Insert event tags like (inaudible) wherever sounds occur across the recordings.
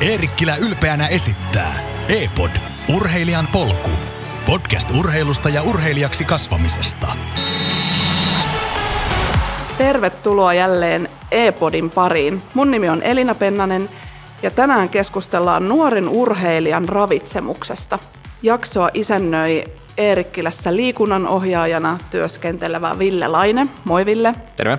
Eerikkilä ylpeänä esittää E-Pod, urheilijan polku. Podcast urheilusta ja urheilijaksi kasvamisesta. Tervetuloa jälleen E-Podin pariin. Mun nimi on Elina Pennanen ja tänään keskustellaan nuoren urheilijan ravitsemuksesta. Jaksoa isännöi Eerikkilässä liikunnan ohjaajana työskentelevä Ville Laine. Moi Ville. Terve.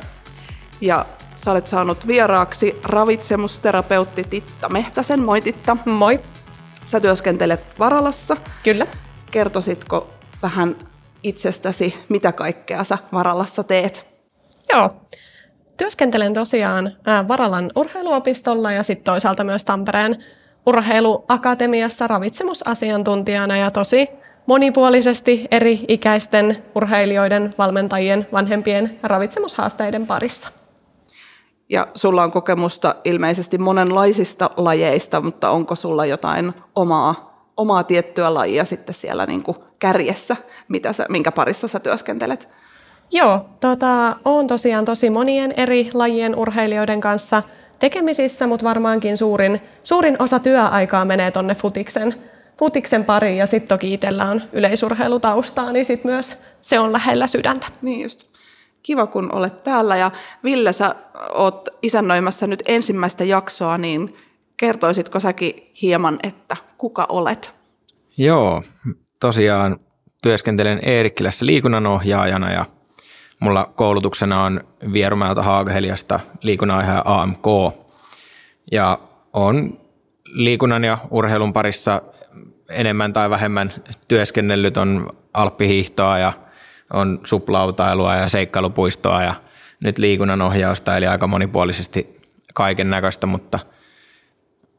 Ja sä olet saanut vieraaksi ravitsemusterapeutti Titta Mehtäsen. Moi Titta. Moi. Sä työskentelet Varalassa. Kyllä. Kertoisitko vähän itsestäsi, mitä kaikkea sä Varalassa teet? Joo. Työskentelen tosiaan Varalan urheiluopistolla ja sitten toisaalta myös Tampereen urheiluakatemiassa ravitsemusasiantuntijana ja tosi monipuolisesti eri ikäisten urheilijoiden, valmentajien, vanhempien ravitsemushaasteiden parissa. Ja sulla on kokemusta ilmeisesti monenlaisista lajeista, mutta onko sulla jotain omaa, omaa tiettyä lajia sitten siellä niin kuin kärjessä, mitä sä, minkä parissa sä työskentelet? Joo, tota, olen tosiaan tosi monien eri lajien urheilijoiden kanssa tekemisissä, mutta varmaankin suurin, suurin osa työaikaa menee tuonne futiksen, futiksen pariin ja sitten toki itsellä on yleisurheilutaustaa, niin sitten myös se on lähellä sydäntä. Niin just. Kiva, kun olet täällä. Ja Ville, sä oot isännöimässä nyt ensimmäistä jaksoa, niin kertoisitko säkin hieman, että kuka olet? Joo, tosiaan työskentelen Eerikkilässä liikunnanohjaajana ja mulla koulutuksena on Vierumäeltä Haagaheliasta liikunnanohjaaja AMK. Ja on liikunnan ja urheilun parissa enemmän tai vähemmän työskennellyt, on alppihiihtoa ja – on suplautailua ja seikkailupuistoa ja nyt liikunnan ohjausta, eli aika monipuolisesti kaiken näköistä, mutta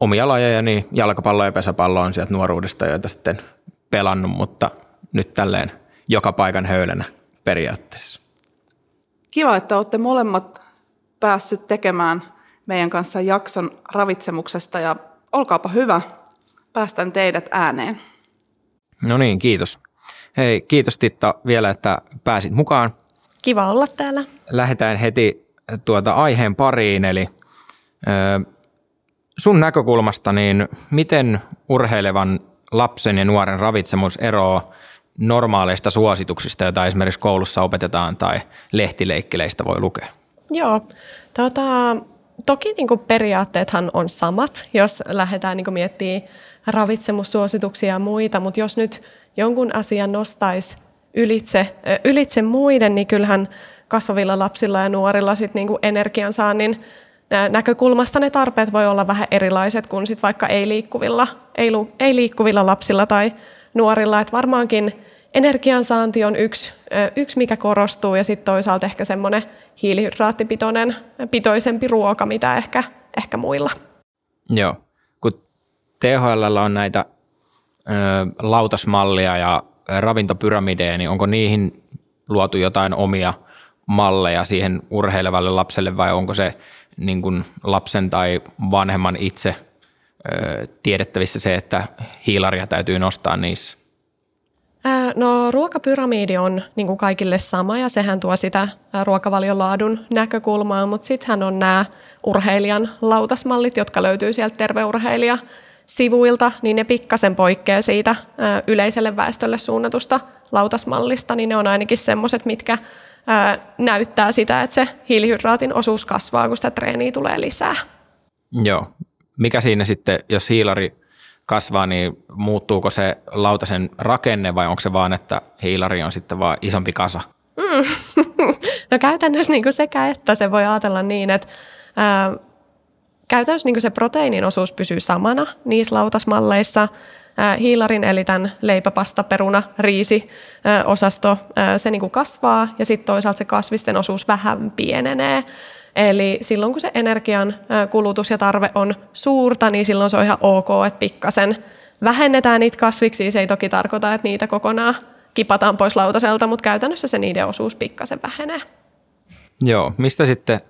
omia lajeja, niin jalkapallo ja pesäpallo on sieltä nuoruudesta, joita sitten pelannut, mutta nyt tälleen joka paikan höylänä periaatteessa. Kiva, että olette molemmat päässyt tekemään meidän kanssa jakson ravitsemuksesta ja olkaapa hyvä, päästän teidät ääneen. No niin, kiitos. Hei, kiitos Titta vielä, että pääsit mukaan. Kiva olla täällä. Lähdetään heti tuota aiheen pariin, eli ö, sun näkökulmasta, niin miten urheilevan lapsen ja nuoren ravitsemus eroaa normaaleista suosituksista, joita esimerkiksi koulussa opetetaan tai lehtileikkeleistä voi lukea? Joo, tota, toki niin kuin periaatteethan on samat, jos lähdetään niin miettimään ravitsemussuosituksia ja muita, mutta jos nyt jonkun asian nostaisi ylitse, ylitse muiden, niin kyllähän kasvavilla lapsilla ja nuorilla sit niinku energiansaannin näkökulmasta ne tarpeet voi olla vähän erilaiset kuin sit vaikka ei-liikkuvilla, ei, ei liikkuvilla lapsilla tai nuorilla. Et varmaankin energiansaanti on yksi, yksi mikä korostuu ja sitten toisaalta ehkä semmoinen hiilihydraattipitoinen pitoisempi ruoka, mitä ehkä, ehkä muilla. Joo, kun THL on näitä lautasmallia ja ravintopyramideja, niin onko niihin luotu jotain omia malleja siihen urheilevalle lapselle vai onko se niin kuin lapsen tai vanhemman itse tiedettävissä se, että hiilaria täytyy nostaa niissä? No ruokapyramidi on niin kuin kaikille sama ja sehän tuo sitä ruokavalion laadun näkökulmaa, mutta sittenhän on nämä urheilijan lautasmallit, jotka löytyy sieltä terveurheilija sivuilta, niin ne pikkasen poikkeaa siitä yleiselle väestölle suunnatusta lautasmallista, niin ne on ainakin semmoiset, mitkä näyttää sitä, että se hiilihydraatin osuus kasvaa, kun sitä treeniä tulee lisää. Joo. Mikä siinä sitten, jos hiilari kasvaa, niin muuttuuko se lautasen rakenne vai onko se vaan, että hiilari on sitten vaan isompi kasa? Mm. (laughs) no käytännössä niin kuin sekä että se voi ajatella niin, että käytännössä niin se proteiinin osuus pysyy samana niissä lautasmalleissa. Hiilarin eli tämän leipäpasta, peruna, riisi osasto, se niin kasvaa ja sitten toisaalta se kasvisten osuus vähän pienenee. Eli silloin kun se energian kulutus ja tarve on suurta, niin silloin se on ihan ok, että pikkasen vähennetään niitä kasviksi. Se ei toki tarkoita, että niitä kokonaan kipataan pois lautaselta, mutta käytännössä se niiden osuus pikkasen vähenee. Joo, mistä sitten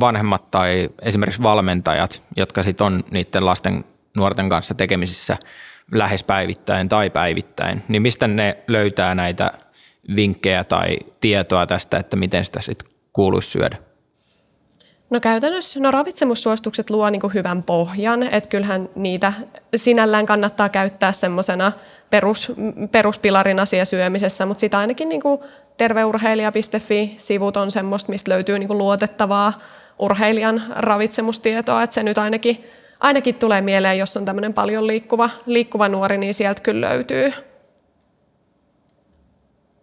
vanhemmat tai esimerkiksi valmentajat, jotka sitten on niiden lasten nuorten kanssa tekemisissä lähes päivittäin tai päivittäin, niin mistä ne löytää näitä vinkkejä tai tietoa tästä, että miten sitä sitten kuuluisi syödä? No käytännössä no ravitsemussuositukset luo niin hyvän pohjan, että kyllähän niitä sinällään kannattaa käyttää semmoisena perus, peruspilarin asia syömisessä, mutta sitä ainakin niin terveurheilija.fi-sivut on semmoista, mistä löytyy niin luotettavaa urheilijan ravitsemustietoa, että se nyt ainakin, ainakin tulee mieleen, jos on tämmöinen paljon liikkuva, liikkuva nuori, niin sieltä kyllä löytyy.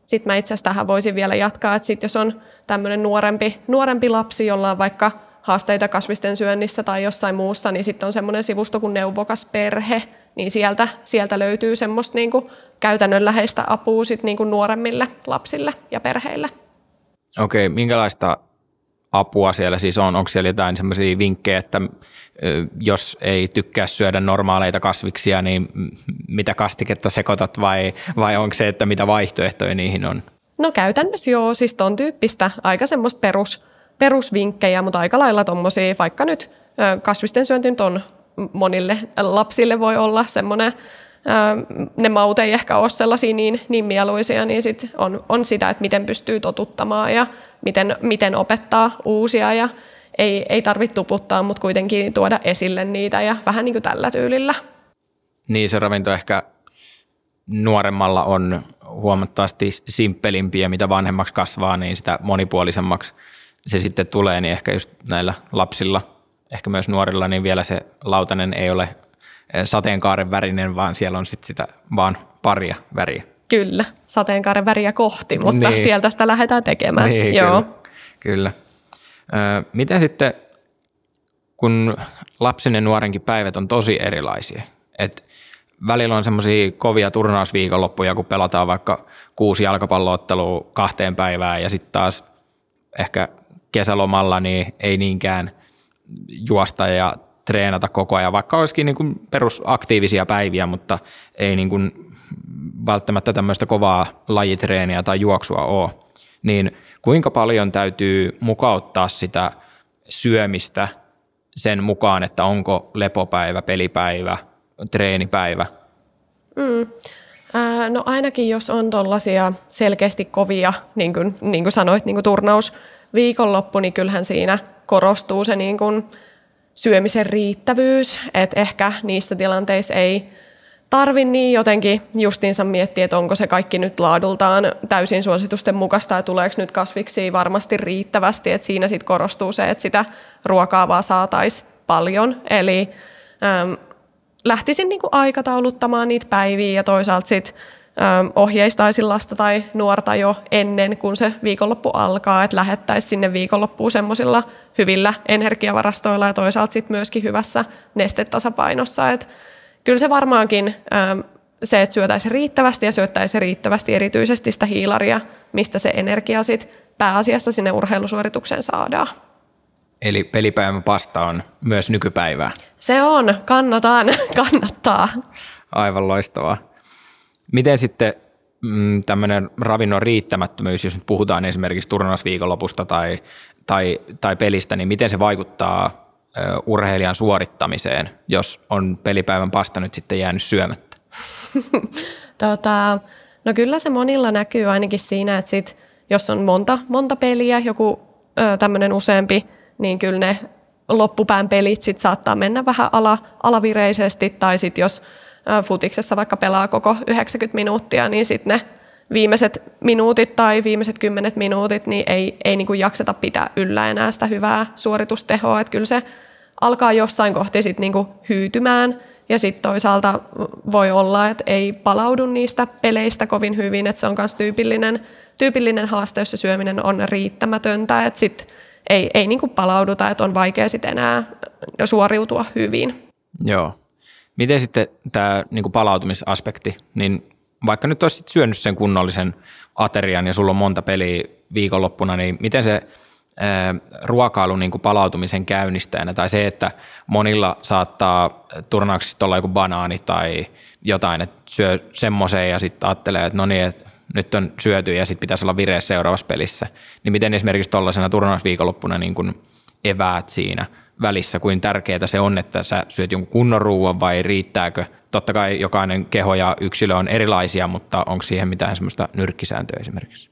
Sitten mä itse asiassa tähän voisin vielä jatkaa, että sit jos on tämmöinen nuorempi, nuorempi lapsi, jolla on vaikka haasteita kasvisten syönnissä tai jossain muussa, niin sitten on semmoinen sivusto kuin Neuvokas perhe, niin sieltä, sieltä löytyy semmoista niin kuin käytännönläheistä apua sit niin kuin nuoremmille lapsille ja perheille. Okei, minkälaista apua siellä siis on? Onko siellä jotain semmoisia vinkkejä, että jos ei tykkää syödä normaaleita kasviksia, niin mitä kastiketta sekoitat vai, vai onko se, että mitä vaihtoehtoja niihin on? No käytännössä joo, siis ton tyyppistä aika semmoista perus, perusvinkkejä, mutta aika lailla tuommoisia, vaikka nyt kasvisten syönti on monille lapsille voi olla semmoinen, ne maut ei ehkä ole sellaisia niin, niin mieluisia, niin sit on, on sitä, että miten pystyy totuttamaan ja miten, miten opettaa uusia ja ei, ei tarvitse tuputtaa, mutta kuitenkin tuoda esille niitä ja vähän niin kuin tällä tyylillä. Niin se ravinto ehkä nuoremmalla on huomattavasti simppelimpiä, mitä vanhemmaksi kasvaa, niin sitä monipuolisemmaksi se sitten tulee, niin ehkä just näillä lapsilla, ehkä myös nuorilla, niin vielä se lautanen ei ole eh, sateenkaaren värinen, vaan siellä on sitten sitä vaan paria väriä. Kyllä, sateenkaaren väriä kohti, mutta niin. sieltä sitä lähdetään tekemään. Niin, Joo. Kyllä. kyllä. Miten sitten, kun lapsen ja nuorenkin päivät on tosi erilaisia, että välillä on semmoisia kovia turnausviikonloppuja, kun pelataan vaikka kuusi jalkapalloottelua kahteen päivään ja sitten taas ehkä kesälomalla niin ei niinkään juosta ja treenata koko ajan, vaikka olisikin niin kuin perusaktiivisia päiviä, mutta ei niin kuin välttämättä tämmöistä kovaa lajitreeniä tai juoksua ole. Niin kuinka paljon täytyy mukauttaa sitä syömistä sen mukaan, että onko lepopäivä, pelipäivä, treenipäivä? Mm. Ää, no ainakin jos on tuollaisia selkeästi kovia, niin kuin, niin kuin sanoit, niin kuin turnaus viikonloppu, niin kyllähän siinä korostuu se niin kuin syömisen riittävyys, että ehkä niissä tilanteissa ei tarvi niin jotenkin justiinsa miettiä, että onko se kaikki nyt laadultaan täysin suositusten mukaista ja tuleeko nyt kasviksi varmasti riittävästi, että siinä sitten korostuu se, että sitä ruokaa vaan saataisiin paljon. Eli äm, lähtisin niinku aikatauluttamaan niitä päiviä ja toisaalta sitten ohjeistaisin lasta tai nuorta jo ennen kuin se viikonloppu alkaa, että lähettäisiin sinne viikonloppuun semmoisilla hyvillä energiavarastoilla ja toisaalta sitten myöskin hyvässä nestetasapainossa. Että kyllä se varmaankin se, että syötäisiin riittävästi ja syöttäisiin riittävästi erityisesti sitä hiilaria, mistä se energia sitten pääasiassa sinne urheilusuoritukseen saadaan. Eli pelipäivän pasta on myös nykypäivää. Se on, kannataan, (laughs) kannattaa. Aivan loistavaa. Miten sitten mm, tämmöinen ravinnon riittämättömyys, jos nyt puhutaan esimerkiksi turnausviikonlopusta tai, tai, tai pelistä, niin miten se vaikuttaa urheilijan suorittamiseen, jos on pelipäivän pasta nyt sitten jäänyt syömättä? (laughs) tota, no kyllä se monilla näkyy ainakin siinä, että sit, jos on monta, monta peliä, joku tämmöinen useampi, niin kyllä ne loppupään pelit sit saattaa mennä vähän ala, alavireisesti, tai sitten jos futiksessa vaikka pelaa koko 90 minuuttia, niin sitten ne viimeiset minuutit tai viimeiset kymmenet minuutit niin ei, ei niin kuin jakseta pitää yllä enää sitä hyvää suoritustehoa. Että kyllä se alkaa jossain kohti sitten niin kuin hyytymään ja sitten toisaalta voi olla, että ei palaudu niistä peleistä kovin hyvin, että se on myös tyypillinen, tyypillinen haaste, jos se syöminen on riittämätöntä, että sitten ei, ei niin kuin palauduta, että on vaikea sitten enää suoriutua hyvin. Joo. Miten sitten tämä niin palautumisaspekti, niin vaikka nyt olisit syönyt sen kunnollisen aterian ja sulla on monta peliä viikonloppuna, niin miten se ää, ruokailu niin palautumisen käynnistäjänä? Tai se, että monilla saattaa turnauksista olla joku banaani tai jotain, että syö semmoiseen ja sitten ajattelee, että no niin, että nyt on syöty ja sitten pitäisi olla vireessä seuraavassa pelissä, niin miten esimerkiksi tuollaisena turnausviikonloppuna niin kuin eväät siinä – välissä, kuin tärkeää se on, että sä syöt jonkun kunnon ruoan vai riittääkö? Totta kai jokainen keho ja yksilö on erilaisia, mutta onko siihen mitään semmoista nyrkkisääntöä esimerkiksi?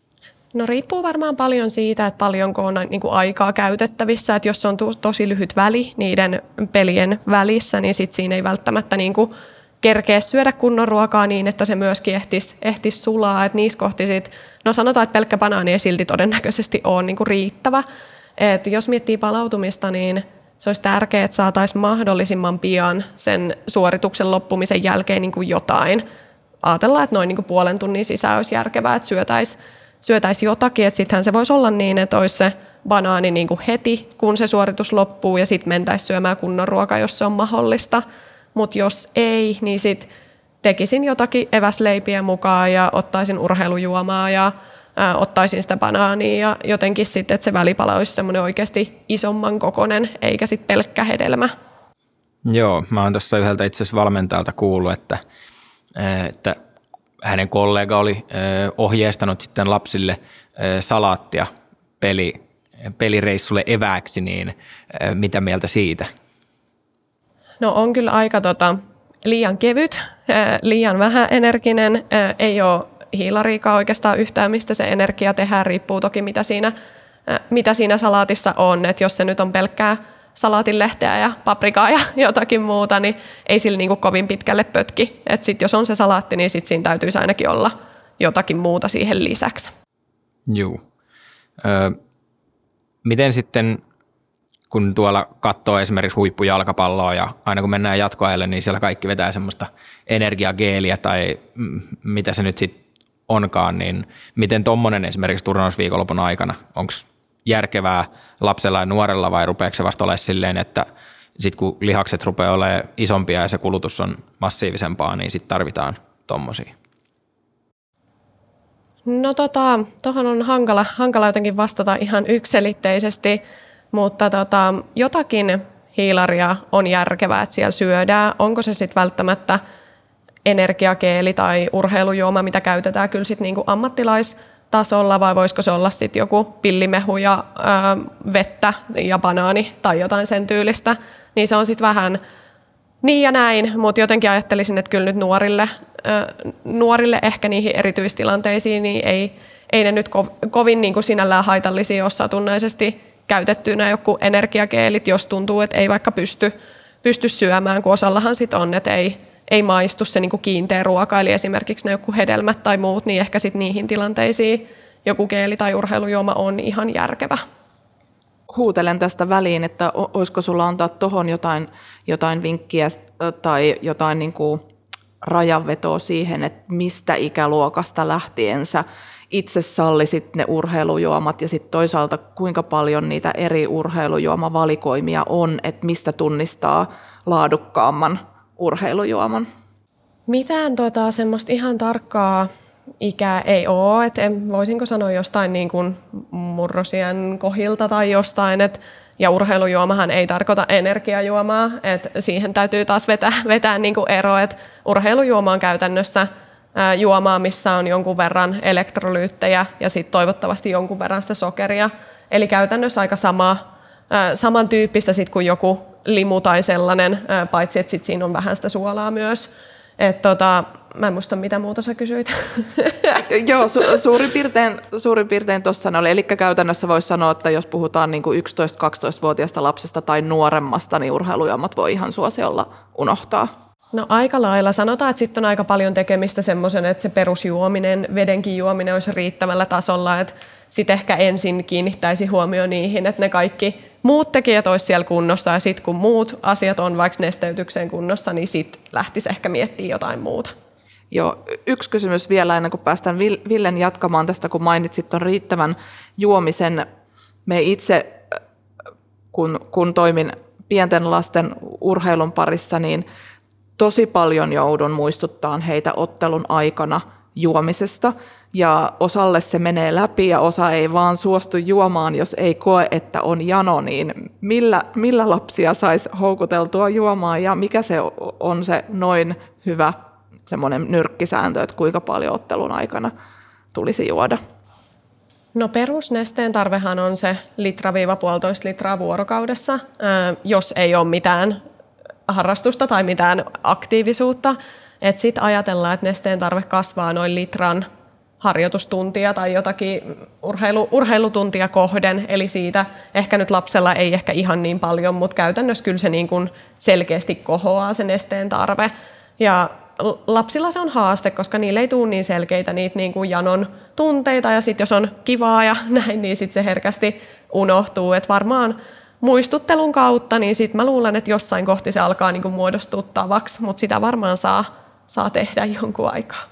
No riippuu varmaan paljon siitä, että paljonko on niin kuin aikaa käytettävissä. Että jos on to, tosi lyhyt väli niiden pelien välissä, niin sit siinä ei välttämättä niin kuin kerkeä syödä kunnon ruokaa niin, että se myöskin ehtisi, ehtisi sulaa. Että niissä kohti sit, no sanotaan, että pelkkä banaani ei silti todennäköisesti ole niin kuin riittävä. Et jos miettii palautumista, niin se olisi tärkeää, että saataisiin mahdollisimman pian sen suorituksen loppumisen jälkeen niin kuin jotain. Ajatellaan, että noin niin kuin puolen tunnin sisään olisi järkevää, että syötäisiin syötäisi jotakin, että sittenhän se voisi olla niin, että olisi se banaani niin kuin heti, kun se suoritus loppuu, ja sitten mentäisiin syömään kunnon ruokaa, jos se on mahdollista. Mutta jos ei, niin sitten tekisin jotakin eväsleipiä mukaan ja ottaisin urheilujuomaa ja ää, ottaisin sitä banaania ja jotenkin sitten, että se välipala olisi semmoinen oikeasti isomman kokonen, eikä sitten pelkkä hedelmä. Joo, mä oon tuossa yhdeltä itse asiassa valmentajalta kuullut, että, että hänen kollega oli ohjeistanut sitten lapsille salaattia peli, pelireissulle evääksi, niin mitä mieltä siitä? No on kyllä aika tota, liian kevyt, liian vähän energinen, ei ole hiilariikaa oikeastaan yhtään, mistä se energia tehdään, riippuu toki mitä siinä, mitä siinä salaatissa on, että jos se nyt on pelkkää salaatinlehteä ja paprikaa ja (laughs) jotakin muuta, niin ei sillä niin kuin kovin pitkälle pötki. Et sit jos on se salaatti, niin sit siinä täytyisi ainakin olla jotakin muuta siihen lisäksi. Joo. Ö, miten sitten, kun tuolla katsoo esimerkiksi huippujalkapalloa ja aina kun mennään jatkoajalle, niin siellä kaikki vetää semmoista energiageeliä tai mitä se nyt sitten onkaan, niin miten tuommoinen esimerkiksi turnausviikonlopun aikana, onko järkevää lapsella ja nuorella vai rupeeko se vasta olemaan silleen, että sitten kun lihakset rupeaa olemaan isompia ja se kulutus on massiivisempaa, niin sitten tarvitaan tommosia? No tota, tuohon on hankala, hankala jotenkin vastata ihan ykselitteisesti, mutta tota, jotakin hiilaria on järkevää, että siellä syödään. Onko se sitten välttämättä energiakeeli tai urheilujuoma, mitä käytetään kyllä sitten niinku ammattilais- tasolla vai voisiko se olla sitten joku pillimehu ja ö, vettä ja banaani tai jotain sen tyylistä, niin se on sitten vähän niin ja näin, mutta jotenkin ajattelisin, että kyllä nyt nuorille, ö, nuorille ehkä niihin erityistilanteisiin niin ei, ei ne nyt ko- kovin niin kuin sinällään haitallisia ole satunnaisesti käytettynä joku energiakeelit, jos tuntuu, että ei vaikka pysty, pysty syömään, kun osallahan sitten on, että ei, ei maistu se niin kuin kiinteä ruoka, eli esimerkiksi ne joku hedelmät tai muut, niin ehkä sitten niihin tilanteisiin joku keeli tai urheilujuoma on ihan järkevä. Huutelen tästä väliin, että olisiko sulla antaa tuohon jotain, jotain vinkkiä tai jotain niin kuin rajanvetoa siihen, että mistä ikäluokasta lähtiensä itse sallisit ne urheilujuomat ja sitten toisaalta kuinka paljon niitä eri urheilujuomavalikoimia on, että mistä tunnistaa laadukkaamman urheilujuoman? Mitään tota, semmoista ihan tarkkaa ikää ei ole. Et en, voisinko sanoa jostain niin kuin murrosien kohilta tai jostain, et, ja urheilujuomahan ei tarkoita energiajuomaa, että siihen täytyy taas vetää, vetää niin kuin ero, että urheilujuoma on käytännössä juomaa, missä on jonkun verran elektrolyyttejä ja sitten toivottavasti jonkun verran sitä sokeria. Eli käytännössä aika sama, samantyyppistä sit kuin joku limu tai sellainen, paitsi että sit siinä on vähän sitä suolaa myös. Et tota, mä en muista, mitä muuta sä kysyit. (laughs) Joo, su- suurin piirtein, suurin piirtein tuossa oli. Eli käytännössä voisi sanoa, että jos puhutaan niin 11-12-vuotiaasta lapsesta tai nuoremmasta, niin urheilujuomat voi ihan suosiolla unohtaa. No aika lailla. Sanotaan, että sitten on aika paljon tekemistä semmoisen, että se perusjuominen, vedenkin juominen olisi riittävällä tasolla, että sitten ehkä ensin kiinnittäisi huomio niihin, että ne kaikki muut tekijät olisi siellä kunnossa ja sitten kun muut asiat on vaikka nesteytykseen kunnossa, niin sitten lähtisi ehkä miettimään jotain muuta. Joo, yksi kysymys vielä ennen kuin päästään Villen jatkamaan tästä, kun mainitsit tuon riittävän juomisen. Me itse, kun, kun toimin pienten lasten urheilun parissa, niin tosi paljon joudun muistuttaa heitä ottelun aikana juomisesta. Ja osalle se menee läpi ja osa ei vaan suostu juomaan, jos ei koe, että on jano, niin millä, millä lapsia saisi houkuteltua juomaan ja mikä se on se noin hyvä semmoinen nyrkkisääntö, että kuinka paljon ottelun aikana tulisi juoda? No perusnesteen tarvehan on se litra-puolitoista litraa vuorokaudessa, jos ei ole mitään harrastusta tai mitään aktiivisuutta. Sitten ajatellaan, että nesteen tarve kasvaa noin litran harjoitustuntia tai jotakin urheilu, urheilutuntia kohden, eli siitä ehkä nyt lapsella ei ehkä ihan niin paljon, mutta käytännössä kyllä se niin kuin selkeästi kohoaa sen nesteen tarve. Ja lapsilla se on haaste, koska niille ei tule niin selkeitä niitä niin kuin janon tunteita, ja sitten jos on kivaa ja (laughs) näin, niin sitten se herkästi unohtuu. Et varmaan muistuttelun kautta, niin sitten mä luulen, että jossain kohti se alkaa niin kuin muodostua tavaksi, mutta sitä varmaan saa, saa tehdä jonkun aikaa.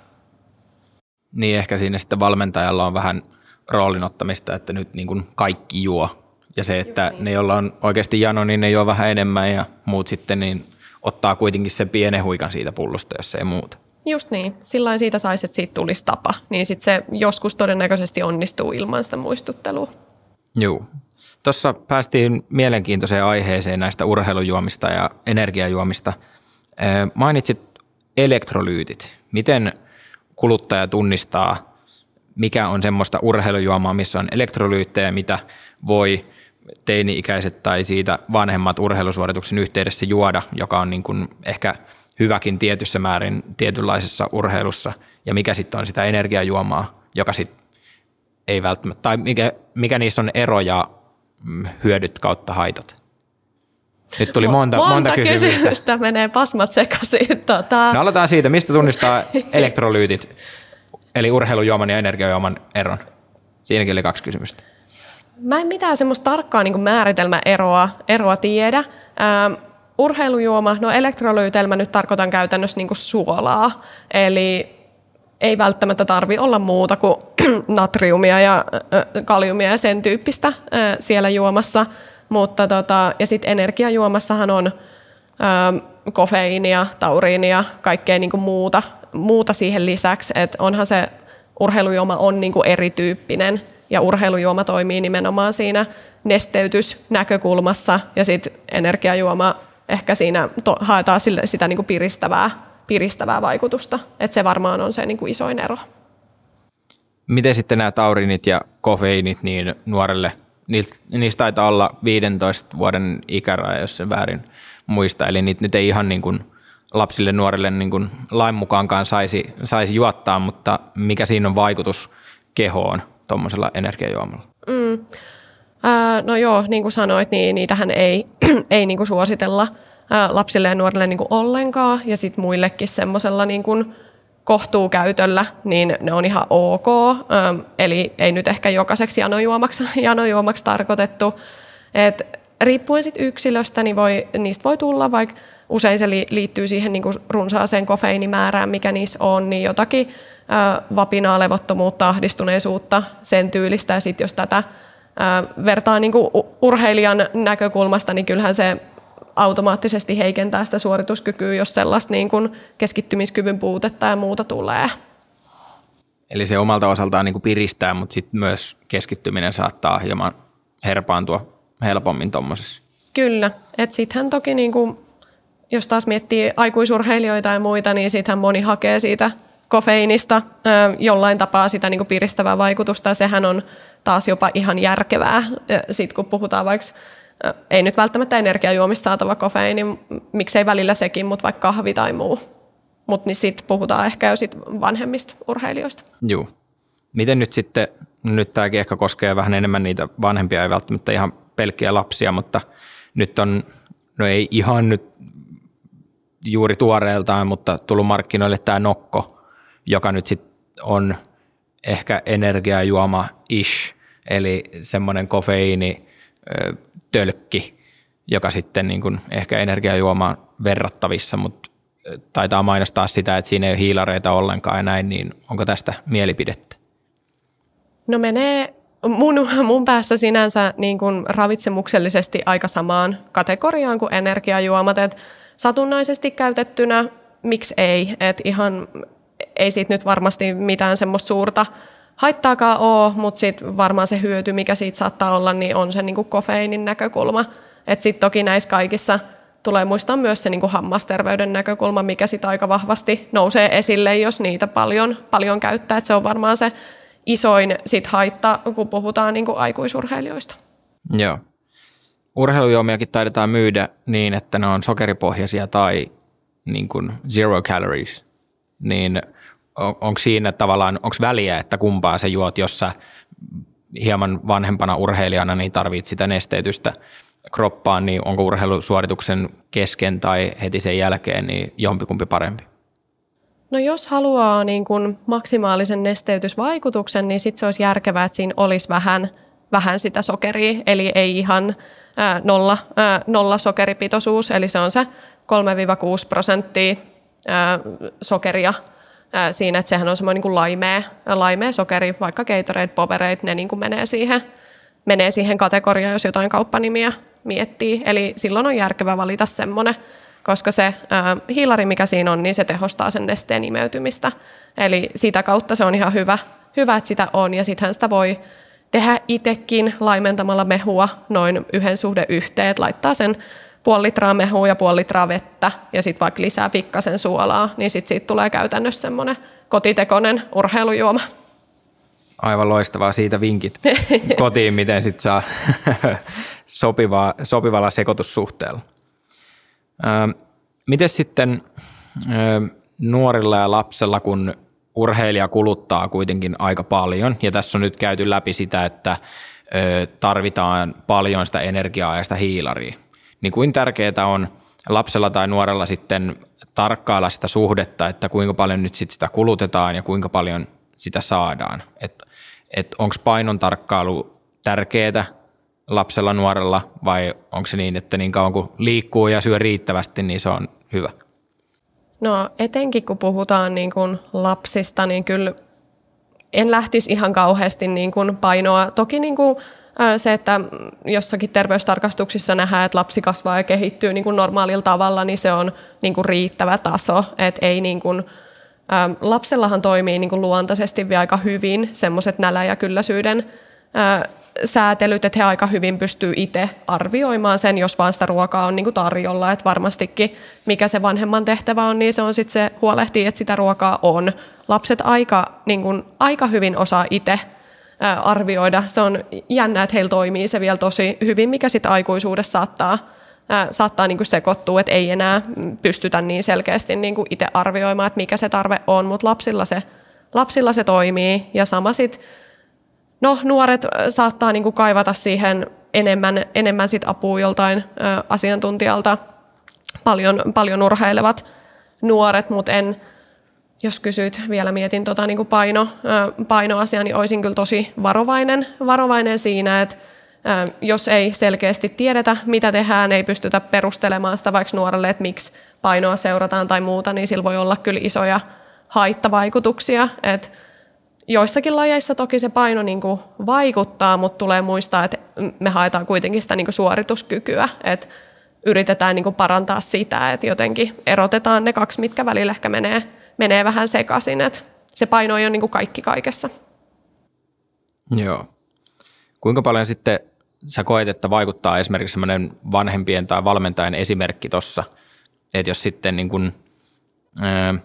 Niin ehkä siinä sitten valmentajalla on vähän roolinottamista, että nyt niin kuin kaikki juo. Ja se, että niin. ne, joilla on oikeasti jano, niin ne juo vähän enemmän ja muut sitten niin ottaa kuitenkin sen pienen huikan siitä pullosta, jos ei muuta. Just niin. Silloin siitä saisi, että siitä tulisi tapa. Niin sitten se joskus todennäköisesti onnistuu ilman sitä muistuttelua. Joo. Tuossa päästiin mielenkiintoiseen aiheeseen näistä urheilujuomista ja energiajuomista. Mainitsit elektrolyytit. Miten kuluttaja tunnistaa, mikä on semmoista urheilujuomaa, missä on elektrolyyttejä, mitä voi teini-ikäiset tai siitä vanhemmat urheilusuorituksen yhteydessä juoda, joka on niin kuin ehkä hyväkin tietyssä määrin tietynlaisessa urheilussa, ja mikä sitten on sitä energiajuomaa, joka sitten ei välttämättä, tai mikä, mikä niissä on ero ja mm, hyödyt kautta haitat. Nyt tuli monta, monta, monta kysymystä. kysymystä. menee pasmat sekaisin. Tota. No aloitetaan siitä, mistä tunnistaa elektrolyytit, eli urheilujuoman ja energiajuoman eron. Siinäkin oli kaksi kysymystä. Mä en mitään semmoista tarkkaa niin määritelmäeroa eroa tiedä. Ähm, urheilujuoma, no elektrolyytelmä nyt tarkoitan käytännössä niin suolaa, eli ei välttämättä tarvi olla muuta kuin (clears throat) natriumia ja kaliumia ja sen tyyppistä siellä juomassa. Mutta tota, ja sitten energiajuomassahan on kofeiinia, tauriinia, kaikkea niinku muuta, muuta siihen lisäksi. Et onhan se urheilujuoma on niinku erityyppinen ja urheilujuoma toimii nimenomaan siinä nesteytysnäkökulmassa ja sitten energiajuoma ehkä siinä to, haetaan sille, sitä niinku piristävää, piristävää vaikutusta. Et se varmaan on se niinku isoin ero. Miten sitten nämä taurinit ja kofeiinit niin nuorelle niistä, taitaa olla 15 vuoden ikäraja, jos sen väärin muista. Eli niitä nyt ei ihan niin kuin lapsille, nuorille niin kuin lain mukaankaan saisi, saisi juottaa, mutta mikä siinä on vaikutus kehoon tuommoisella energiajuomalla? Mm. Äh, no joo, niin kuin sanoit, niin niitähän ei, (clears throat) ei niin kuin suositella lapsille ja nuorille niin kuin ollenkaan, ja sitten muillekin semmoisella niin kuin kohtuukäytöllä, niin ne on ihan ok. Eli ei nyt ehkä jokaiseksi janojuomaksi, (laughs) janojuomaksi tarkoitettu. Et riippuen sit yksilöstä, niin voi, niistä voi tulla vaikka usein se liittyy siihen niin runsaaseen kofeiinimäärään, mikä niissä on, niin jotakin vapinaa, levottomuutta, ahdistuneisuutta, sen tyylistä. Ja sitten jos tätä vertaa niin urheilijan näkökulmasta, niin kyllähän se automaattisesti heikentää sitä suorituskykyä, jos sellaista niin kuin keskittymiskyvyn puutetta ja muuta tulee. Eli se omalta osaltaan niin kuin piristää, mutta sitten myös keskittyminen saattaa hieman herpaantua helpommin tuommoisessa. Kyllä, että sittenhän toki niin kuin, jos taas miettii aikuisurheilijoita ja muita, niin sittenhän moni hakee siitä kofeiinista jollain tapaa sitä niin kuin piristävää vaikutusta ja sehän on taas jopa ihan järkevää, sitten kun puhutaan vaikka ei nyt välttämättä energiajuomista saatava kofeiini, miksei välillä sekin, mutta vaikka kahvi tai muu. Mutta niin sitten puhutaan ehkä jo sit vanhemmista urheilijoista. Joo. Miten nyt sitten, nyt tämäkin ehkä koskee vähän enemmän niitä vanhempia, ei välttämättä ihan pelkkiä lapsia, mutta nyt on, no ei ihan nyt juuri tuoreeltaan, mutta tullut markkinoille tämä Nokko, joka nyt sitten on ehkä energiajuoma ish, eli semmoinen kofeiini, tölkki, joka sitten niin kuin ehkä energiajuomaan verrattavissa, mutta taitaa mainostaa sitä, että siinä ei ole hiilareita ollenkaan ja näin, niin onko tästä mielipidettä? No menee mun, mun päässä sinänsä niin kuin ravitsemuksellisesti aika samaan kategoriaan kuin energiajuomat, että satunnaisesti käytettynä, miksi ei, että ihan ei siitä nyt varmasti mitään semmoista suurta haittaakaan ole, mutta sitten varmaan se hyöty, mikä siitä saattaa olla, niin on se niinku kofeiinin näkökulma. Että sitten toki näissä kaikissa tulee muistaa myös se niinku hammasterveyden näkökulma, mikä sitten aika vahvasti nousee esille, jos niitä paljon, paljon käyttää. Et se on varmaan se isoin sit haitta, kun puhutaan niinku aikuisurheilijoista. Joo. Urheilujuomiakin taidetaan myydä niin, että ne on sokeripohjaisia tai niin kuin zero calories. Niin on, onko siinä tavallaan, onko väliä, että kumpaa se juot, jos sä hieman vanhempana urheilijana niin tarvit sitä nesteytystä kroppaan, niin onko urheilusuorituksen kesken tai heti sen jälkeen niin jompikumpi parempi? No jos haluaa niin kuin maksimaalisen nesteytysvaikutuksen, niin sitten se olisi järkevää, että siinä olisi vähän, vähän sitä sokeria, eli ei ihan ää, nolla, ää, nolla sokeripitoisuus, eli se on se 3-6 prosenttia ää, sokeria ää, siinä, että sehän on semmoinen niin kuin laimea, laimea sokeri, vaikka Gatorade, Powerade, ne niin kuin menee siihen, menee siihen kategoriaan, jos jotain kauppanimiä miettii. Eli silloin on järkevää valita semmoinen, koska se ää, hiilari, mikä siinä on, niin se tehostaa sen nesteen imeytymistä. Eli sitä kautta se on ihan hyvä, hyvä että sitä on, ja sittenhän sitä voi tehdä itsekin laimentamalla mehua noin yhden suhde yhteen, laittaa sen puoli litraa mehua ja puoli litraa vettä ja sitten vaikka lisää pikkasen suolaa, niin sitten siitä tulee käytännössä semmoinen kotitekoinen urheilujuoma. Aivan loistavaa siitä vinkit kotiin, miten sitten saa (laughs) sopivaa, sopivalla sekoitussuhteella. miten sitten nuorilla ja lapsella, kun urheilija kuluttaa kuitenkin aika paljon, ja tässä on nyt käyty läpi sitä, että tarvitaan paljon sitä energiaa ja sitä hiilaria, niin kuin tärkeää on lapsella tai nuorella sitten tarkkailla sitä suhdetta, että kuinka paljon nyt sit sitä kulutetaan ja kuinka paljon sitä saadaan. Että et onko painon tarkkailu tärkeää lapsella, nuorella vai onko se niin, että niin kauan kuin liikkuu ja syö riittävästi, niin se on hyvä? No etenkin kun puhutaan niin kuin lapsista, niin kyllä en lähtisi ihan kauheasti niin kuin painoa. Toki niin kuin se, että jossakin terveystarkastuksissa nähdään, että lapsi kasvaa ja kehittyy niin kuin normaalilla tavalla, niin se on niin kuin riittävä taso. Et ei niin kuin, lapsellahan toimii niin kuin luontaisesti vielä aika hyvin semmoiset nälä- ja kylläisyyden säätelyt, että he aika hyvin pystyy itse arvioimaan sen, jos vaan sitä ruokaa on niin kuin tarjolla. Että varmastikin mikä se vanhemman tehtävä on, niin se on sitten se huolehtii, että sitä ruokaa on. Lapset aika, niin kuin, aika hyvin osaa itse arvioida. Se on jännä, että heillä toimii se vielä tosi hyvin, mikä sitten aikuisuudessa saattaa, saattaa niin kuin sekoittua, että ei enää pystytä niin selkeästi niin kuin itse arvioimaan, että mikä se tarve on, mutta lapsilla se, lapsilla se toimii. Ja sama sitten, no nuoret saattaa niin kuin kaivata siihen enemmän, enemmän sit apua joltain asiantuntijalta, paljon, paljon urheilevat nuoret, mutta en, jos kysyt, vielä mietin tota, niin paino, painoasiaa, niin olisin kyllä tosi varovainen, varovainen siinä, että jos ei selkeästi tiedetä, mitä tehdään, ei pystytä perustelemaan sitä vaikka nuorelle, että miksi painoa seurataan tai muuta, niin sillä voi olla kyllä isoja haittavaikutuksia. että joissakin lajeissa toki se paino niin kuin vaikuttaa, mutta tulee muistaa, että me haetaan kuitenkin sitä niin kuin suorituskykyä, että yritetään niin kuin parantaa sitä, että jotenkin erotetaan ne kaksi, mitkä välillä ehkä menee menee vähän sekaisin, että se paino ole niin kuin kaikki kaikessa. Joo. Kuinka paljon sitten sä koet, että vaikuttaa esimerkiksi semmoinen vanhempien tai valmentajan esimerkki tuossa, että jos sitten niin kuin, ää,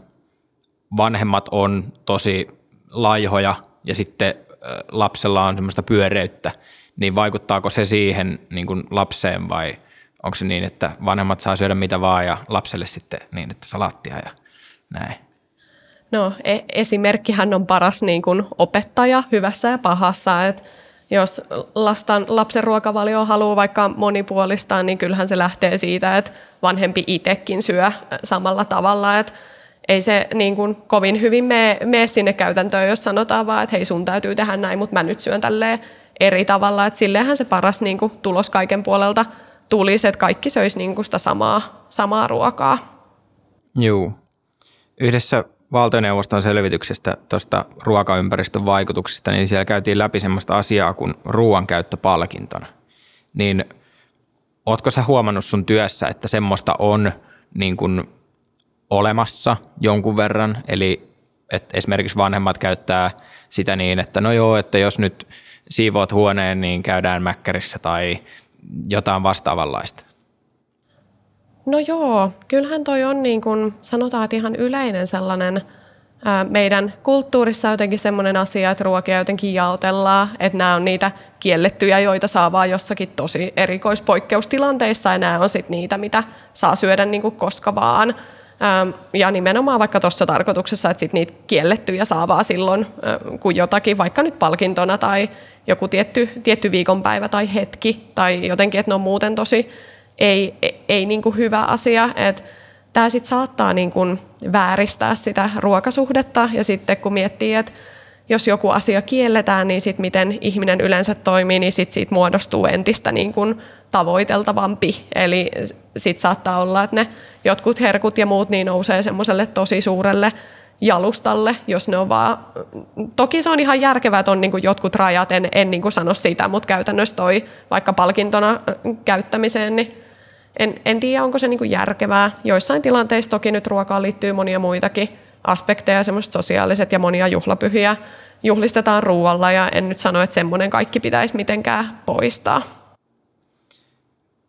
vanhemmat on tosi laihoja ja sitten ää, lapsella on semmoista pyöreyttä, niin vaikuttaako se siihen niin kuin lapseen vai onko se niin, että vanhemmat saa syödä mitä vaan ja lapselle sitten niin, että salaattia ja näin? No e- esimerkkihän on paras niin kuin opettaja hyvässä ja pahassa, että jos lastan, lapsen ruokavalio haluaa vaikka monipuolistaa, niin kyllähän se lähtee siitä, että vanhempi itsekin syö samalla tavalla, että ei se niin kuin kovin hyvin mene, mene sinne käytäntöön, jos sanotaan vaan, että hei sun täytyy tehdä näin, mutta mä nyt syön tälleen eri tavalla, että silleenhän se paras niin kuin tulos kaiken puolelta tulisi, että kaikki söisi niin kuin sitä samaa, samaa ruokaa. Joo. Yhdessä valtioneuvoston selvityksestä tuosta ruokaympäristön vaikutuksista, niin siellä käytiin läpi semmoista asiaa kuin ruoan käyttöpalkintona. Niin ootko sä huomannut sun työssä, että semmoista on niin kuin olemassa jonkun verran, eli että esimerkiksi vanhemmat käyttää sitä niin, että no joo, että jos nyt siivoat huoneen, niin käydään mäkkärissä tai jotain vastaavanlaista. No joo, kyllähän toi on niin kuin sanotaan, että ihan yleinen sellainen ää, meidän kulttuurissa jotenkin semmoinen asia, että ruokia jotenkin jaotellaan, että nämä on niitä kiellettyjä, joita saa vaan jossakin tosi erikoispoikkeustilanteissa ja nämä on sitten niitä, mitä saa syödä niin kuin koska vaan. Ja nimenomaan vaikka tuossa tarkoituksessa, että sit niitä kiellettyjä saa vaan silloin, kun jotakin, vaikka nyt palkintona tai joku tietty, tietty viikonpäivä tai hetki, tai jotenkin, että ne on muuten tosi ei, ei, niin kuin hyvä asia. Että tämä sitten saattaa niin kuin vääristää sitä ruokasuhdetta, ja sitten kun miettii, että jos joku asia kielletään, niin sit miten ihminen yleensä toimii, niin sit siitä muodostuu entistä niin kuin tavoiteltavampi. Eli sitten saattaa olla, että ne jotkut herkut ja muut niin nousee semmoiselle tosi suurelle jalustalle, jos ne on vaan... Toki se on ihan järkevää, että on niin jotkut rajat, en, en niin sano sitä, mutta käytännössä toi vaikka palkintona käyttämiseen, niin en, en tiedä, onko se niin järkevää. Joissain tilanteissa toki nyt ruokaan liittyy monia muitakin aspekteja, semmoiset sosiaaliset ja monia juhlapyhiä juhlistetaan ruoalla ja en nyt sano, että semmoinen kaikki pitäisi mitenkään poistaa.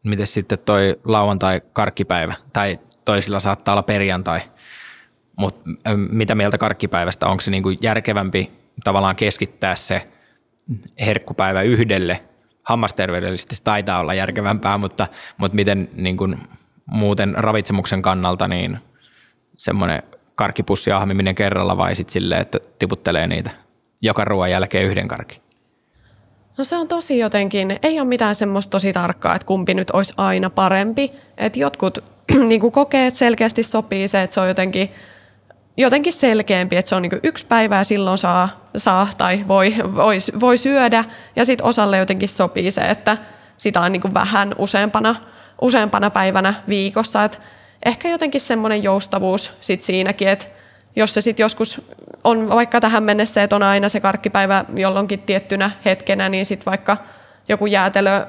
Miten sitten toi lauantai-karkkipäivä, tai toisilla saattaa olla perjantai, mutta mitä mieltä karkkipäivästä, onko se niinku järkevämpi tavallaan keskittää se herkkupäivä yhdelle, hammasterveydellisesti se taitaa olla järkevämpää, mutta, mutta miten niin kuin muuten ravitsemuksen kannalta niin semmoinen karkkipussi ahmiminen kerralla vai sitten silleen, että tiputtelee niitä joka ruoan jälkeen yhden karkin? No se on tosi jotenkin, ei ole mitään semmoista tosi tarkkaa, että kumpi nyt olisi aina parempi. Että jotkut (clears throat) niin kokee, että selkeästi sopii se, että se on jotenkin, jotenkin selkeämpi, että se on niin yksi päivä ja silloin saa, saa tai voi, voi, voi syödä. Ja sitten osalle jotenkin sopii se, että sitä on niin vähän useampana, useampana päivänä viikossa. Et ehkä jotenkin semmoinen joustavuus sit siinäkin, että jos se sitten joskus on vaikka tähän mennessä, että on aina se karkkipäivä jolloinkin tiettynä hetkenä, niin sitten vaikka joku jäätelö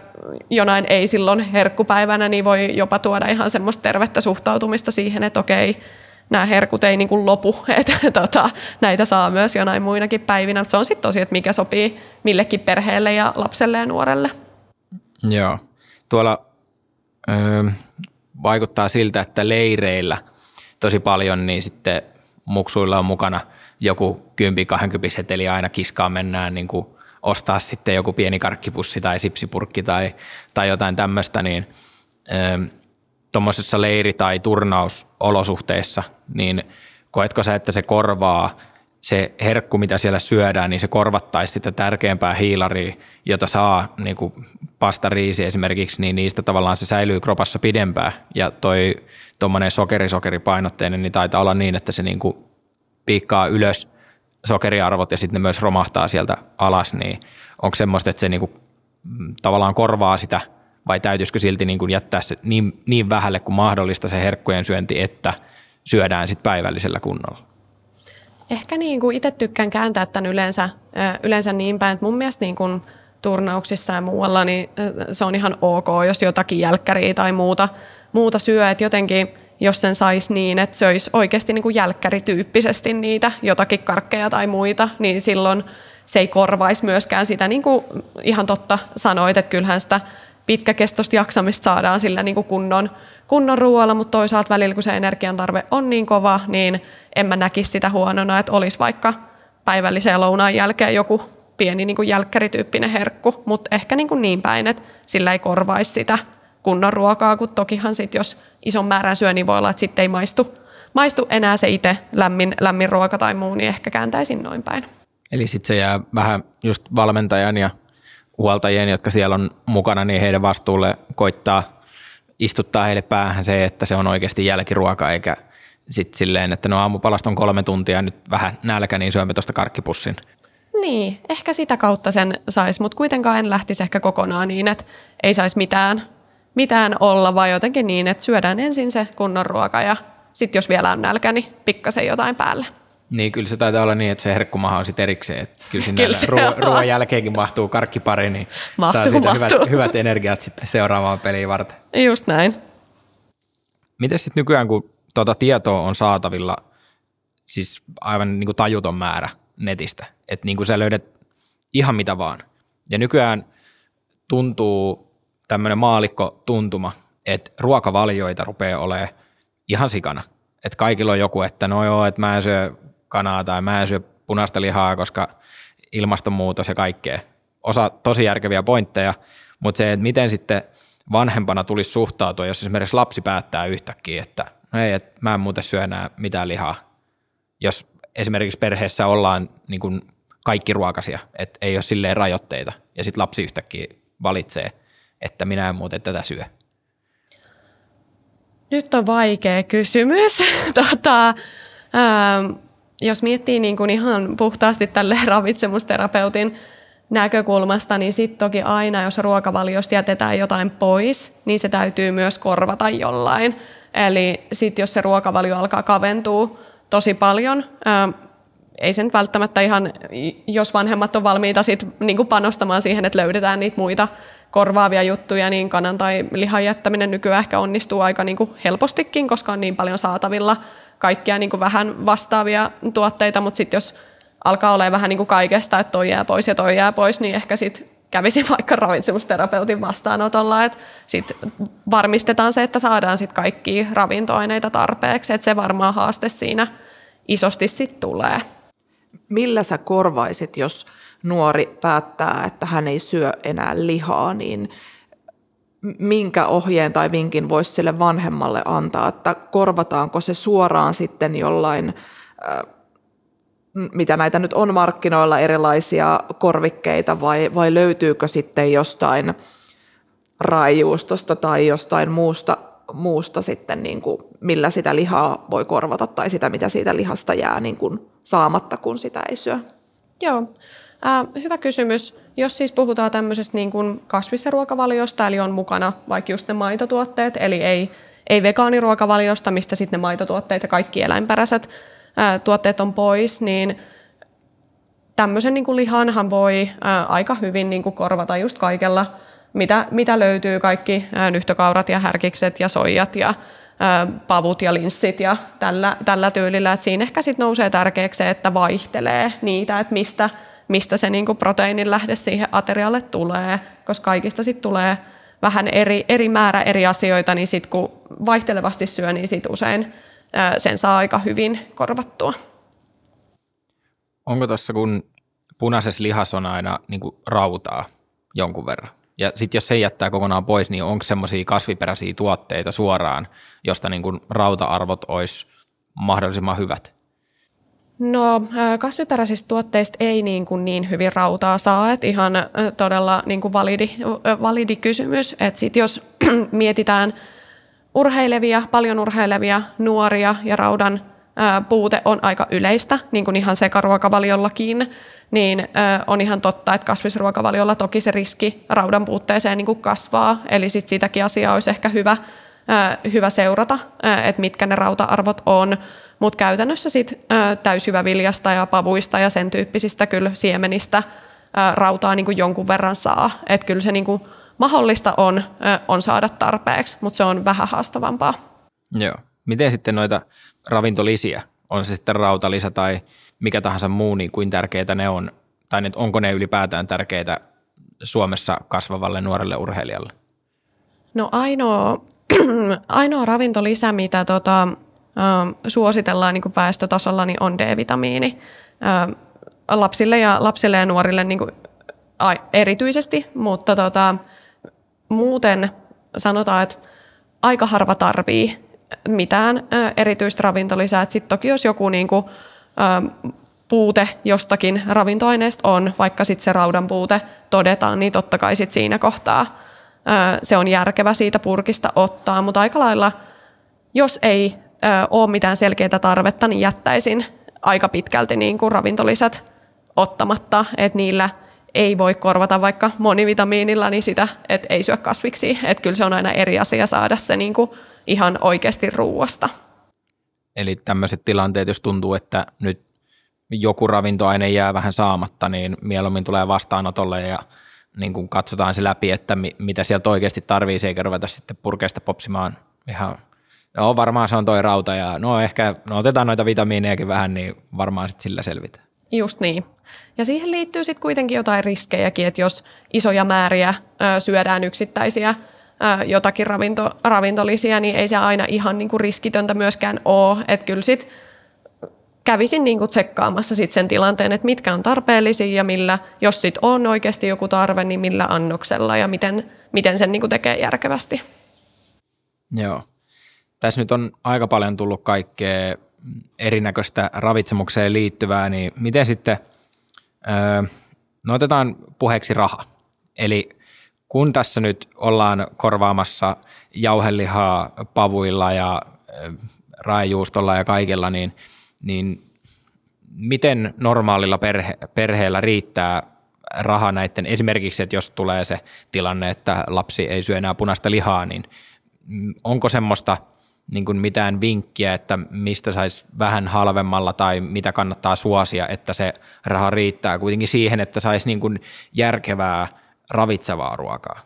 jonain ei silloin herkkupäivänä, niin voi jopa tuoda ihan semmoista tervettä suhtautumista siihen, että okei, nämä herkut ei niin kuin lopu, (laughs) että tota, näitä saa myös jonain muinakin päivinä. Se on sitten tosi, että mikä sopii millekin perheelle ja lapselle ja nuorelle. Joo. Tuolla ö, vaikuttaa siltä, että leireillä tosi paljon, niin sitten muksuilla on mukana joku 10-20 seteli aina kiskaan mennään niin kuin ostaa sitten joku pieni karkkipussi tai sipsipurkki tai, tai jotain tämmöistä, niin tuommoisessa leiri- tai turnausolosuhteessa, niin koetko sä, että se korvaa se herkku, mitä siellä syödään, niin se korvattaisi sitä tärkeämpää hiilaria, jota saa niin kuin pastariisi esimerkiksi, niin niistä tavallaan se säilyy kropassa pidempään. Ja toi tuommoinen sokeri-sokeripainotteinen, niin taitaa olla niin, että se niin kuin piikkaa ylös sokeriarvot ja sitten ne myös romahtaa sieltä alas, niin onko semmoista, että se niin kuin, mm, tavallaan korvaa sitä vai täytyisikö silti niin kuin jättää se niin, niin vähälle kuin mahdollista se herkkujen syönti, että syödään sitten päivällisellä kunnolla? Ehkä niin kuin itse tykkään kääntää tämän yleensä, yleensä niin päin, että mun mielestä niin kuin turnauksissa ja muualla, niin se on ihan ok, jos jotakin jälkkäriä tai muuta, muuta syö, että jotenkin jos sen saisi niin, että se olisi oikeasti niin kuin jälkkärityyppisesti niitä jotakin karkkeja tai muita, niin silloin se ei korvaisi myöskään sitä, niin kuin ihan totta sanoit, että kyllähän sitä pitkäkestoista jaksamista saadaan sillä niin kuin kunnon, kunnon ruoalla, mutta toisaalta välillä, kun se energiantarve on niin kova, niin en mä näkisi sitä huonona, että olisi vaikka päivällisen lounaan jälkeen joku pieni niin kuin jälkkärityyppinen herkku, mutta ehkä niin, kuin niin päin, että sillä ei korvaisi sitä kunnon ruokaa, kun tokihan sitten jos ison määrän syö, niin voi olla, että sitten ei maistu, maistu enää se itse lämmin, lämmin ruoka tai muu, niin ehkä kääntäisin noin päin. Eli sitten se jää vähän just valmentajan ja huoltajien, jotka siellä on mukana, niin heidän vastuulle koittaa istuttaa heille päähän se, että se on oikeasti jälkiruoka, eikä sitten silleen, että no aamupalasta on kolme tuntia, nyt vähän nälkä, niin syömme tuosta karkkipussin. Niin, ehkä sitä kautta sen saisi, mutta kuitenkaan en lähtisi ehkä kokonaan niin, että ei saisi mitään, mitään olla, vaan jotenkin niin, että syödään ensin se kunnon ruoka ja sitten jos vielä on nälkä, niin pikkasen jotain päälle. Niin, kyllä se taitaa olla niin, että se herkkumaha on sitten erikseen. Että kyllä sinne kyllä ruo- ruoan jälkeenkin mahtuu karkkipari, niin mahtuu, saa siitä hyvät, hyvät energiat sitten seuraavaan peliin varten. Just näin. Miten sitten nykyään, kun tuota tietoa on saatavilla, siis aivan niin kuin tajuton määrä netistä, että niin kuin sä löydät ihan mitä vaan. Ja nykyään tuntuu tämmöinen maalikko tuntuma, että ruokavalioita rupeaa olemaan ihan sikana. Että kaikilla on joku, että no joo, että mä en syö kanaa tai mä en syö punaista lihaa, koska ilmastonmuutos ja kaikkea. Osa tosi järkeviä pointteja, mutta se, että miten sitten vanhempana tulisi suhtautua, jos esimerkiksi lapsi päättää yhtäkkiä, että no ei, että mä en muuten syö enää mitään lihaa. Jos esimerkiksi perheessä ollaan niin kuin kaikki ruokasia, että ei ole silleen rajoitteita, ja sitten lapsi yhtäkkiä valitsee, että minä en muuten tätä syö. Nyt on vaikea kysymys. (laughs) tota, ähm, jos miettii niin kuin ihan puhtaasti tälle (laughs) ravitsemusterapeutin näkökulmasta, niin sitten toki aina, jos ruokavaliosta jätetään jotain pois, niin se täytyy myös korvata jollain. Eli sitten jos se ruokavalio alkaa kaventua tosi paljon, ää, ei sen välttämättä ihan, jos vanhemmat on valmiita sit niin panostamaan siihen, että löydetään niitä muita korvaavia juttuja, niin kanan tai lihan jättäminen nykyään ehkä onnistuu aika niin kuin helpostikin, koska on niin paljon saatavilla kaikkia niin kuin vähän vastaavia tuotteita, mutta sitten jos alkaa olla vähän niin kuin kaikesta, että toi jää pois ja toi jää pois, niin ehkä sitten kävisi (laughs) vaikka ravitsemusterapeutin vastaanotolla, että sit varmistetaan se, että saadaan sit kaikki ravintoaineita tarpeeksi, että se varmaan haaste siinä isosti sitten tulee. Millä sä korvaisit, jos nuori päättää, että hän ei syö enää lihaa, niin minkä ohjeen tai vinkin voisi sille vanhemmalle antaa, että korvataanko se suoraan sitten jollain mitä näitä nyt on markkinoilla, erilaisia korvikkeita, vai, vai löytyykö sitten jostain raijuustosta tai jostain muusta, muusta sitten, niin kuin, millä sitä lihaa voi korvata, tai sitä, mitä siitä lihasta jää niin kuin saamatta, kun sitä ei syö? Joo, äh, hyvä kysymys. Jos siis puhutaan tämmöisestä niin kuin kasvisruokavaliosta, eli on mukana vaikka just ne maitotuotteet, eli ei, ei vegaaniruokavaliosta, mistä sitten ne maitotuotteet ja kaikki eläinperäiset tuotteet on pois, niin tämmöisen niin kuin lihanhan voi ää, aika hyvin niin kuin korvata just kaikella, mitä, mitä löytyy, kaikki ää, nyhtökaurat ja härkikset ja soijat ja ää, pavut ja linssit ja tällä, tällä tyylillä. Et siinä ehkä sitten nousee tärkeäksi se, että vaihtelee niitä, että mistä, mistä se niin kuin proteiinin lähde siihen aterialle tulee, koska kaikista sitten tulee vähän eri, eri määrä eri asioita, niin sitten kun vaihtelevasti syö, niin sit usein sen saa aika hyvin korvattua. Onko tuossa, kun punaisessa lihassa on aina niin kuin rautaa jonkun verran, ja sitten jos se jättää kokonaan pois, niin onko semmoisia kasviperäisiä tuotteita suoraan, josta niin kuin rauta-arvot olisi mahdollisimman hyvät? No kasviperäisistä tuotteista ei niin, kuin niin hyvin rautaa saa, että ihan todella niin kuin validi, validi kysymys. Että sit jos (clears throat) mietitään urheilevia, paljon urheilevia nuoria ja raudan puute on aika yleistä, niin kuin ihan sekaruokavaliollakin, niin on ihan totta, että kasvisruokavaliolla toki se riski raudan puutteeseen niin kuin kasvaa, eli sit sitäkin asiaa olisi ehkä hyvä, hyvä seurata, että mitkä ne rauta-arvot on, mutta käytännössä sit täysjyväviljasta ja pavuista ja sen tyyppisistä kyllä siemenistä rautaa niin kuin jonkun verran saa, että kyllä se niin kuin mahdollista on, on saada tarpeeksi, mutta se on vähän haastavampaa. Joo. Miten sitten noita ravintolisiä, on se sitten rautalisä tai mikä tahansa muu, niin kuin tärkeitä ne on, tai nyt onko ne ylipäätään tärkeitä Suomessa kasvavalle nuorelle urheilijalle? No ainoa, (clears throat) ainoa ravintolisä, mitä tota, suositellaan niin kuin väestötasolla, niin on D-vitamiini. Ä, lapsille ja, lapsille ja nuorille niin kuin, a, erityisesti, mutta tota, muuten sanotaan, että aika harva tarvii mitään erityistä ravintolisää. Sitten toki jos joku niin kuin, puute jostakin ravintoaineesta on, vaikka sitten se raudan puute todetaan, niin totta kai sit siinä kohtaa se on järkevä siitä purkista ottaa, mutta aika lailla, jos ei ole mitään selkeää tarvetta, niin jättäisin aika pitkälti niin kuin ravintolisät ottamatta, että niillä – ei voi korvata vaikka monivitamiinilla niin sitä, että ei syö kasviksi. Että kyllä se on aina eri asia saada se niin kuin ihan oikeasti ruuasta. Eli tämmöiset tilanteet, jos tuntuu, että nyt joku ravintoaine jää vähän saamatta, niin mieluummin tulee vastaanotolle ja niin kuin katsotaan se läpi, että mi- mitä sieltä oikeasti tarvii, eikä ruveta sitten purkeista popsimaan ihan, no varmaan se on toi rauta ja no ehkä, no otetaan noita vitamiinejakin vähän, niin varmaan sitten sillä selvitään. Just niin. Ja siihen liittyy sitten kuitenkin jotain riskejäkin, että jos isoja määriä ö, syödään yksittäisiä ö, jotakin ravinto, ravintolisia, niin ei se aina ihan niinku riskitöntä myöskään ole. Että kyllä sitten kävisin niinku tsekkaamassa sit sen tilanteen, että mitkä on tarpeellisia ja millä, jos sit on oikeasti joku tarve, niin millä annoksella ja miten, miten sen niinku tekee järkevästi. Joo. Tässä nyt on aika paljon tullut kaikkea erinäköistä ravitsemukseen liittyvää, niin miten sitten, öö, no otetaan puheeksi raha. Eli kun tässä nyt ollaan korvaamassa jauhelihaa pavuilla ja raajuustolla ja kaikilla, niin, niin miten normaalilla perhe, perheellä riittää raha näiden, esimerkiksi, että jos tulee se tilanne, että lapsi ei syö enää punaista lihaa, niin onko semmoista niin kuin mitään vinkkiä, että mistä saisi vähän halvemmalla tai mitä kannattaa suosia, että se raha riittää kuitenkin siihen, että saisi niin kuin järkevää ravitsevaa ruokaa?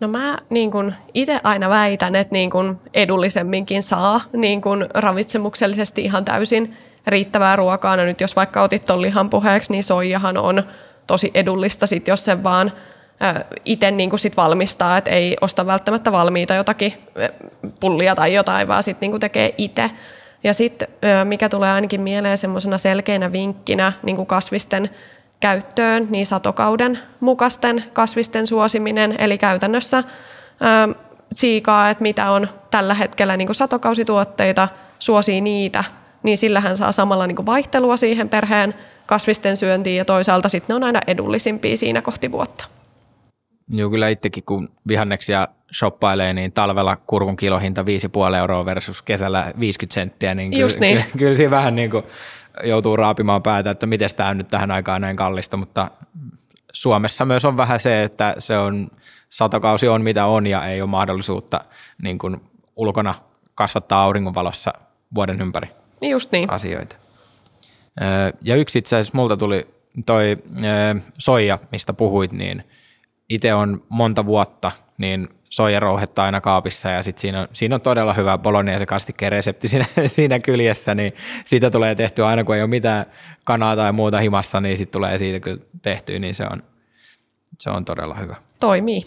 No mä niin kun itse aina väitän, että niin kun edullisemminkin saa niin kun ravitsemuksellisesti ihan täysin riittävää ruokaa. No nyt jos vaikka otit ton lihan puheeksi, niin soijahan on tosi edullista sit, jos se vaan itse niin sit valmistaa, että ei osta välttämättä valmiita jotakin pullia tai jotain, vaan sitten niin tekee itse. Ja sitten mikä tulee ainakin mieleen semmoisena selkeänä vinkkinä niin kasvisten käyttöön, niin satokauden mukaisten kasvisten suosiminen, eli käytännössä tsiikaa, että mitä on tällä hetkellä niin satokausituotteita, suosii niitä, niin sillähän saa samalla niin vaihtelua siihen perheen kasvisten syöntiin ja toisaalta sitten ne on aina edullisimpia siinä kohti vuotta. Joo, kyllä itsekin kun vihanneksia shoppailee, niin talvella kurkun kilohinta 5,5 euroa versus kesällä 50 senttiä, niin kyllä, Just niin. kyllä, kyllä siinä vähän niin kuin joutuu raapimaan päätä, että miten tämä on nyt tähän aikaan näin kallista, mutta Suomessa myös on vähän se, että se on, satokausi on mitä on ja ei ole mahdollisuutta niin kuin ulkona kasvattaa auringonvalossa vuoden ympäri Just niin. asioita. Ja yksi itse asiassa multa tuli toi soija, mistä puhuit, niin itse on monta vuotta niin soijarouhetta aina kaapissa ja sit siinä, on, siinä on todella hyvä bolognese kastikkeen resepti (laughs) siinä, siinä kyljessä, niin siitä tulee tehtyä aina kun ei ole mitään kanaa tai muuta himassa, niin sitten tulee siitä kyllä tehtyä, niin se on, se on todella hyvä. Toimii.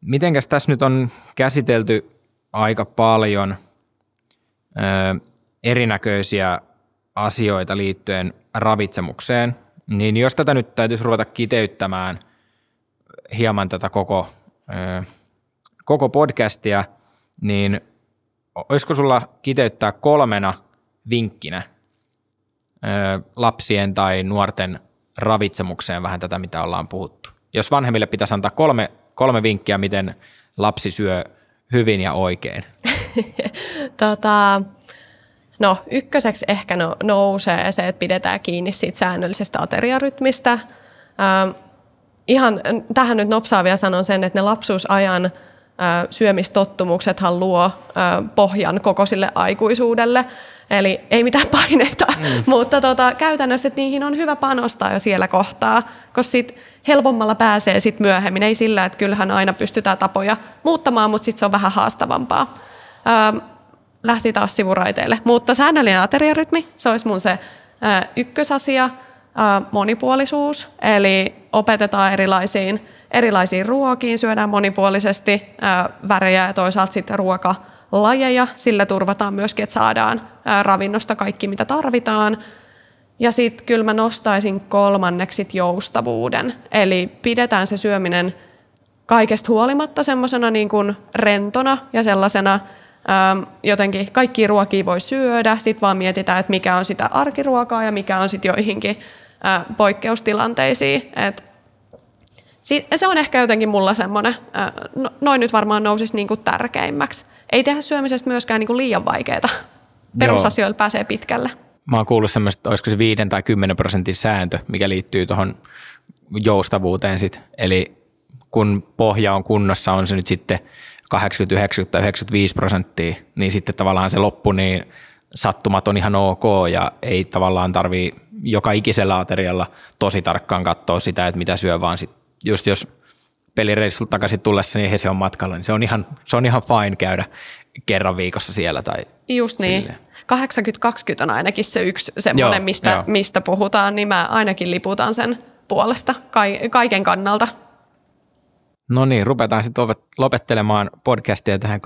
Mitenkäs tässä nyt on käsitelty aika paljon ö, erinäköisiä asioita liittyen ravitsemukseen, niin jos tätä nyt täytyisi ruveta kiteyttämään hieman tätä koko koko podcastia, niin olisiko sulla kiteyttää kolmena vinkkinä lapsien tai nuorten ravitsemukseen vähän tätä, mitä ollaan puhuttu? Jos vanhemmille pitäisi antaa kolme, kolme vinkkiä, miten lapsi syö hyvin ja oikein. (laughs) tota, no ykköseksi ehkä no, nousee se, että pidetään kiinni siitä säännöllisestä ateriarytmistä. Ähm, ihan tähän nyt nopsaa vielä sanon sen, että ne lapsuusajan syömistottumuksethan luo pohjan koko sille aikuisuudelle. Eli ei mitään (laughs) paineita, mm. mutta tota, käytännössä että niihin on hyvä panostaa jo siellä kohtaa, koska sit helpommalla pääsee sit myöhemmin. Ei sillä, että kyllähän aina pystytään tapoja muuttamaan, mutta sitten se on vähän haastavampaa. lähti taas sivuraiteille. Mutta säännöllinen ateriarytmi, se olisi mun se ykkösasia – monipuolisuus, eli opetetaan erilaisiin, erilaisiin ruokiin, syödään monipuolisesti värejä ja toisaalta sitten ruokalajeja. Sillä turvataan myöskin, että saadaan ravinnosta kaikki, mitä tarvitaan. Ja sitten kyllä mä nostaisin kolmanneksi joustavuuden, eli pidetään se syöminen kaikesta huolimatta semmoisena niin kuin rentona ja sellaisena jotenkin kaikki ruokia voi syödä, sitten vaan mietitään, että mikä on sitä arkiruokaa ja mikä on sitten joihinkin poikkeustilanteisiin. Et se on ehkä jotenkin mulla semmoinen, no, noin nyt varmaan nousisi niin kuin tärkeimmäksi. Ei tehdä syömisestä myöskään niin kuin liian vaikeaa. Perusasioilla pääsee pitkälle. Mä oon kuullut semmoista, että olisiko se 5 tai 10 prosentin sääntö, mikä liittyy tuohon joustavuuteen sit. Eli kun pohja on kunnossa, on se nyt sitten 80, 90 tai 95 prosenttia, niin sitten tavallaan se loppu, niin sattumat on ihan ok ja ei tavallaan tarvii joka ikisellä aterialla tosi tarkkaan katsoa sitä, että mitä syö, vaan sit just jos pelireissulta takaisin tullessa, niin se on matkalla, niin se on ihan, se on ihan fine käydä kerran viikossa siellä. Tai Just niin. 80-20 on ainakin se yksi semmoinen, joo, mistä, joo. mistä puhutaan, niin mä ainakin liputan sen puolesta kaiken kannalta. No niin, rupetaan sitten lopettelemaan podcastia tähän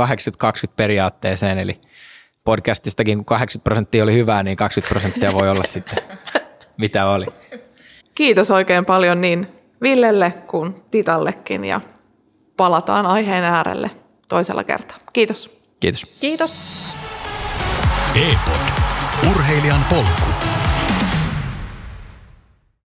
80-20 periaatteeseen, eli podcastistakin, kun 80 prosenttia oli hyvää, niin 20 prosenttia voi olla sitten mitä oli. Kiitos oikein paljon niin Villelle kuin Titallekin ja palataan aiheen äärelle toisella kertaa. Kiitos. Kiitos. Kiitos. E-pod. Urheilijan polku.